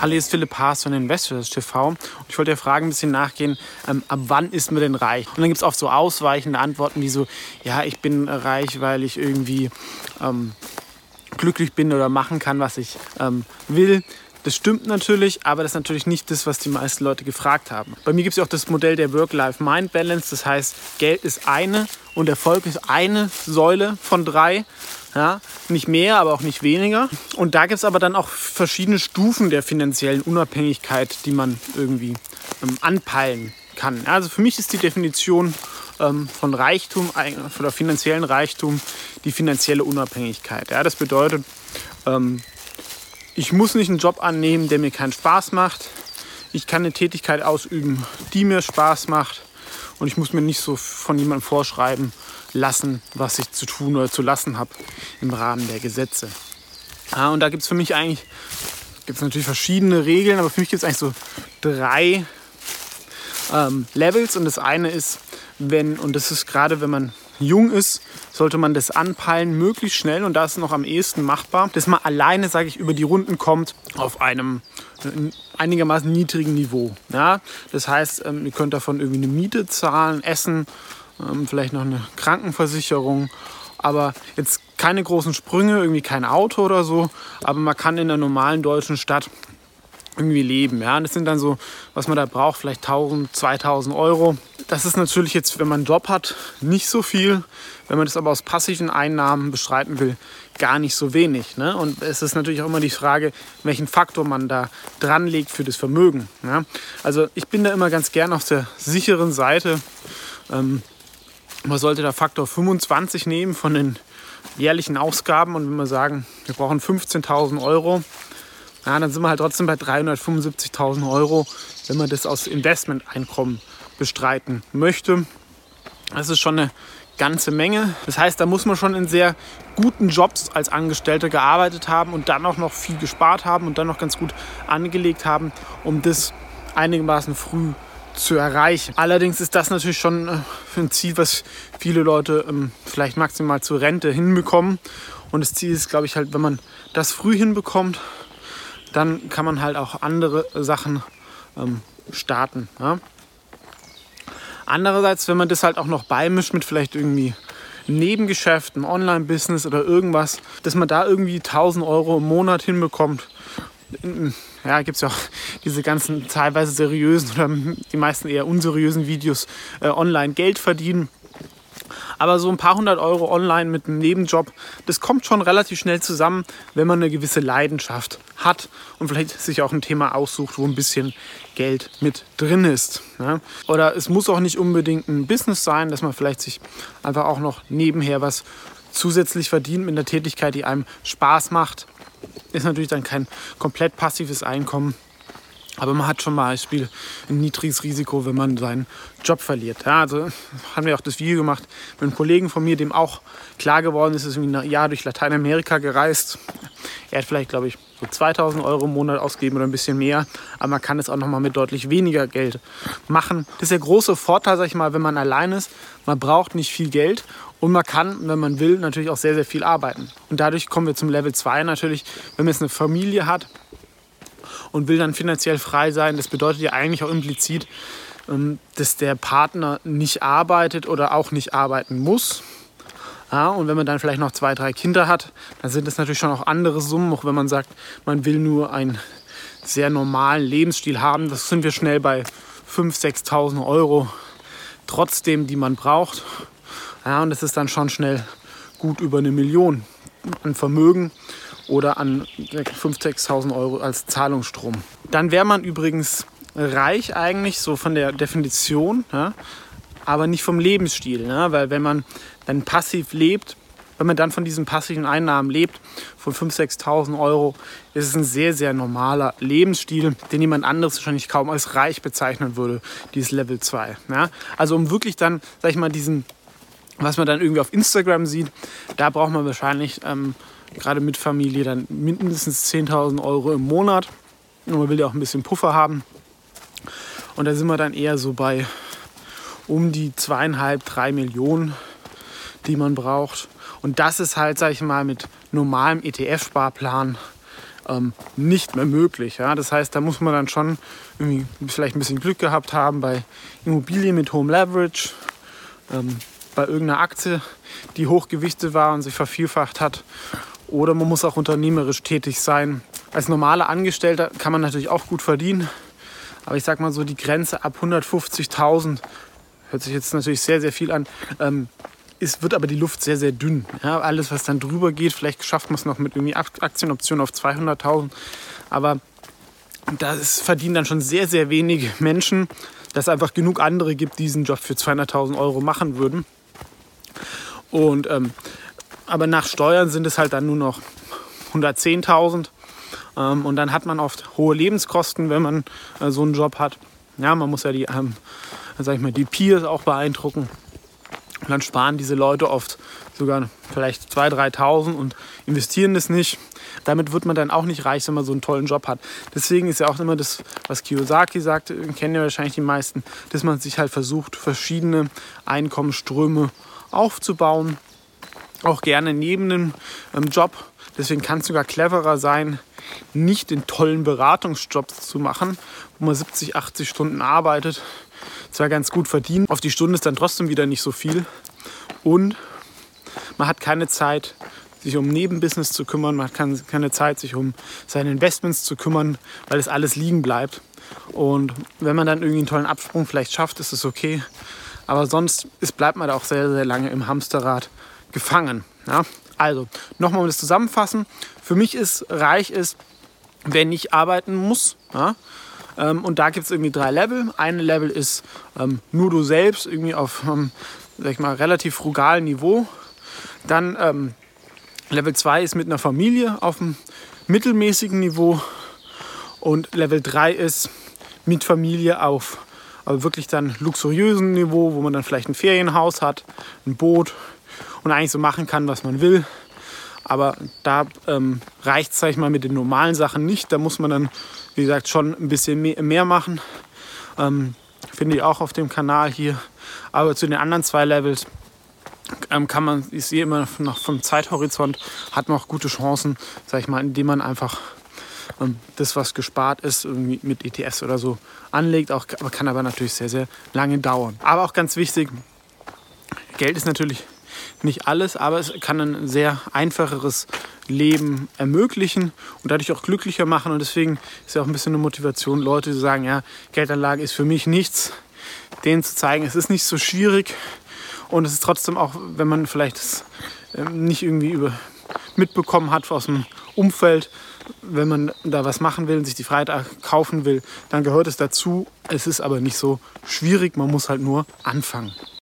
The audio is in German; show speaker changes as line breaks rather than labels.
Hallo, ist Philipp Haas von Investors TV. Und ich wollte der Frage ein bisschen nachgehen, ähm, ab wann ist man denn reich? Und dann gibt es oft so ausweichende Antworten wie so, ja, ich bin reich, weil ich irgendwie ähm, glücklich bin oder machen kann, was ich ähm, will. Das stimmt natürlich, aber das ist natürlich nicht das, was die meisten Leute gefragt haben. Bei mir gibt es ja auch das Modell der Work-Life-Mind-Balance. Das heißt, Geld ist eine und Erfolg ist eine Säule von drei. Ja, nicht mehr, aber auch nicht weniger. Und da gibt es aber dann auch verschiedene Stufen der finanziellen Unabhängigkeit, die man irgendwie ähm, anpeilen kann. Also für mich ist die Definition ähm, von Reichtum oder finanziellen Reichtum die finanzielle Unabhängigkeit. Ja, das bedeutet, ähm, ich muss nicht einen Job annehmen, der mir keinen Spaß macht. Ich kann eine Tätigkeit ausüben, die mir Spaß macht. Und ich muss mir nicht so von jemandem vorschreiben lassen, was ich zu tun oder zu lassen habe im Rahmen der Gesetze. Ja, und da gibt es für mich eigentlich, gibt es natürlich verschiedene Regeln, aber für mich gibt es eigentlich so drei ähm, Levels. Und das eine ist, wenn, und das ist gerade, wenn man jung ist, sollte man das anpeilen, möglichst schnell. Und da ist noch am ehesten machbar, dass man alleine, sage ich, über die Runden kommt auf einem äh, einigermaßen niedrigen Niveau. Ja? Das heißt, ähm, ihr könnt davon irgendwie eine Miete zahlen, essen, ähm, vielleicht noch eine Krankenversicherung. Aber jetzt keine großen Sprünge, irgendwie kein Auto oder so. Aber man kann in einer normalen deutschen Stadt irgendwie leben. Ja? Das sind dann so, was man da braucht, vielleicht 1000, 2000 Euro. Das ist natürlich jetzt, wenn man einen Job hat, nicht so viel. Wenn man das aber aus passiven Einnahmen bestreiten will, gar nicht so wenig. Ne? Und es ist natürlich auch immer die Frage, welchen Faktor man da dran legt für das Vermögen. Ja? Also ich bin da immer ganz gern auf der sicheren Seite. Ähm, man sollte da Faktor 25 nehmen von den jährlichen Ausgaben. Und wenn wir sagen, wir brauchen 15.000 Euro, ja, dann sind wir halt trotzdem bei 375.000 Euro, wenn man das aus Investmenteinkommen bestreiten möchte. Das ist schon eine ganze Menge. Das heißt, da muss man schon in sehr guten Jobs als Angestellter gearbeitet haben und dann auch noch viel gespart haben und dann noch ganz gut angelegt haben, um das einigermaßen früh zu erreichen. Allerdings ist das natürlich schon äh, ein Ziel, was viele Leute ähm, vielleicht maximal zur Rente hinbekommen. Und das Ziel ist, glaube ich, halt, wenn man das früh hinbekommt, dann kann man halt auch andere Sachen ähm, starten. Andererseits, wenn man das halt auch noch beimischt mit vielleicht irgendwie Nebengeschäft, einem Online-Business oder irgendwas, dass man da irgendwie 1000 Euro im Monat hinbekommt. Ja, gibt es ja auch diese ganzen teilweise seriösen oder die meisten eher unseriösen Videos äh, online Geld verdienen. Aber so ein paar hundert Euro online mit einem Nebenjob, das kommt schon relativ schnell zusammen, wenn man eine gewisse Leidenschaft hat und vielleicht sich auch ein Thema aussucht, wo ein bisschen Geld mit drin ist. Ja? Oder es muss auch nicht unbedingt ein Business sein, dass man vielleicht sich einfach auch noch nebenher was zusätzlich verdient mit einer Tätigkeit, die einem Spaß macht. Ist natürlich dann kein komplett passives Einkommen. Aber man hat schon mal Beispiel ein niedriges Risiko, wenn man seinen Job verliert. Ja, also haben wir auch das Video gemacht mit einem Kollegen von mir, dem auch klar geworden ist, ist irgendwie ein Jahr durch Lateinamerika gereist. Er hat vielleicht, glaube ich, so 2000 Euro im Monat ausgegeben oder ein bisschen mehr. Aber man kann es auch noch mal mit deutlich weniger Geld machen. Das ist der große Vorteil, sag ich mal, wenn man allein ist. Man braucht nicht viel Geld und man kann, wenn man will, natürlich auch sehr, sehr viel arbeiten. Und dadurch kommen wir zum Level 2 natürlich, wenn man jetzt eine Familie hat und will dann finanziell frei sein. Das bedeutet ja eigentlich auch implizit, ähm, dass der Partner nicht arbeitet oder auch nicht arbeiten muss. Ja, und wenn man dann vielleicht noch zwei, drei Kinder hat, dann sind das natürlich schon auch andere Summen, auch wenn man sagt, man will nur einen sehr normalen Lebensstil haben. Das sind wir schnell bei 5.000, 6.000 Euro trotzdem, die man braucht. Ja, und das ist dann schon schnell gut über eine Million an Vermögen oder an 5.000, 6.000 Euro als Zahlungsstrom. Dann wäre man übrigens reich eigentlich, so von der Definition, ja, aber nicht vom Lebensstil. Ja, weil wenn man dann passiv lebt, wenn man dann von diesen passiven Einnahmen lebt, von 5.000, 6.000 Euro, ist es ein sehr, sehr normaler Lebensstil, den jemand anderes wahrscheinlich kaum als reich bezeichnen würde, dieses Level 2. Ja? Also um wirklich dann, sag ich mal, diesen, was man dann irgendwie auf Instagram sieht, da braucht man wahrscheinlich ähm, gerade mit Familie dann mindestens 10.000 Euro im Monat. Und man will ja auch ein bisschen Puffer haben. Und da sind wir dann eher so bei um die zweieinhalb, drei Millionen, die man braucht. Und das ist halt, sag ich mal, mit normalem ETF-Sparplan ähm, nicht mehr möglich. Ja? Das heißt, da muss man dann schon irgendwie vielleicht ein bisschen Glück gehabt haben bei Immobilien mit hohem Leverage, ähm, bei irgendeiner Aktie, die hochgewichtet war und sich vervielfacht hat. Oder man muss auch unternehmerisch tätig sein. Als normaler Angestellter kann man natürlich auch gut verdienen. Aber ich sag mal so, die Grenze ab 150.000 hört sich jetzt natürlich sehr, sehr viel an. Ähm, ist, wird aber die Luft sehr, sehr dünn. Ja, alles, was dann drüber geht, vielleicht schafft man es noch mit irgendwie Aktienoptionen auf 200.000. Aber da verdienen dann schon sehr, sehr wenige Menschen, dass es einfach genug andere gibt, die diesen Job für 200.000 Euro machen würden. Und, ähm, aber nach Steuern sind es halt dann nur noch 110.000. Ähm, und dann hat man oft hohe Lebenskosten, wenn man äh, so einen Job hat. Ja, man muss ja die, ähm, ich mal, die Peers auch beeindrucken. Und dann sparen diese Leute oft sogar vielleicht 2.000, 3.000 und investieren das nicht. Damit wird man dann auch nicht reich, wenn man so einen tollen Job hat. Deswegen ist ja auch immer das, was Kiyosaki sagt, kennen ja wahrscheinlich die meisten, dass man sich halt versucht, verschiedene Einkommensströme aufzubauen. Auch gerne neben dem ähm, Job. Deswegen kann es sogar cleverer sein, nicht den tollen Beratungsjob zu machen, wo man 70, 80 Stunden arbeitet, zwar ganz gut verdient, auf die Stunde ist dann trotzdem wieder nicht so viel und man hat keine Zeit, sich um Nebenbusiness zu kümmern, man hat keine Zeit, sich um seine Investments zu kümmern, weil es alles liegen bleibt. Und wenn man dann irgendwie einen tollen Absprung vielleicht schafft, ist es okay. Aber sonst ist, bleibt man da auch sehr, sehr lange im Hamsterrad gefangen. Ja? Also, nochmal um das zusammenfassen. Für mich ist reich ist, wenn ich arbeiten muss. Ja? Ähm, und da gibt es irgendwie drei Level. Ein Level ist ähm, nur du selbst, irgendwie auf ähm, ich mal, relativ frugalen Niveau. Dann ähm, Level 2 ist mit einer Familie auf einem mittelmäßigen Niveau. Und Level 3 ist mit Familie auf aber wirklich dann luxuriösen Niveau, wo man dann vielleicht ein Ferienhaus hat, ein Boot und eigentlich so machen kann, was man will. Aber da ähm, reicht es, sag ich mal, mit den normalen Sachen nicht. Da muss man dann, wie gesagt, schon ein bisschen mehr, machen. Ähm, Finde ich auch auf dem Kanal hier. Aber zu den anderen zwei Levels ähm, kann man, ich sehe immer noch vom Zeithorizont, hat man auch gute Chancen, sag ich mal, indem man einfach ähm, das, was gespart ist, irgendwie mit ETFs oder so anlegt. Auch, kann aber natürlich sehr, sehr lange dauern. Aber auch ganz wichtig, Geld ist natürlich nicht alles, aber es kann ein sehr einfacheres Leben ermöglichen und dadurch auch glücklicher machen. Und deswegen ist ja auch ein bisschen eine Motivation, Leute, die sagen, ja, Geldanlage ist für mich nichts, denen zu zeigen, es ist nicht so schwierig und es ist trotzdem auch, wenn man vielleicht es ähm, nicht irgendwie über, mitbekommen hat aus dem Umfeld, wenn man da was machen will und sich die Freiheit kaufen will, dann gehört es dazu. Es ist aber nicht so schwierig, man muss halt nur anfangen.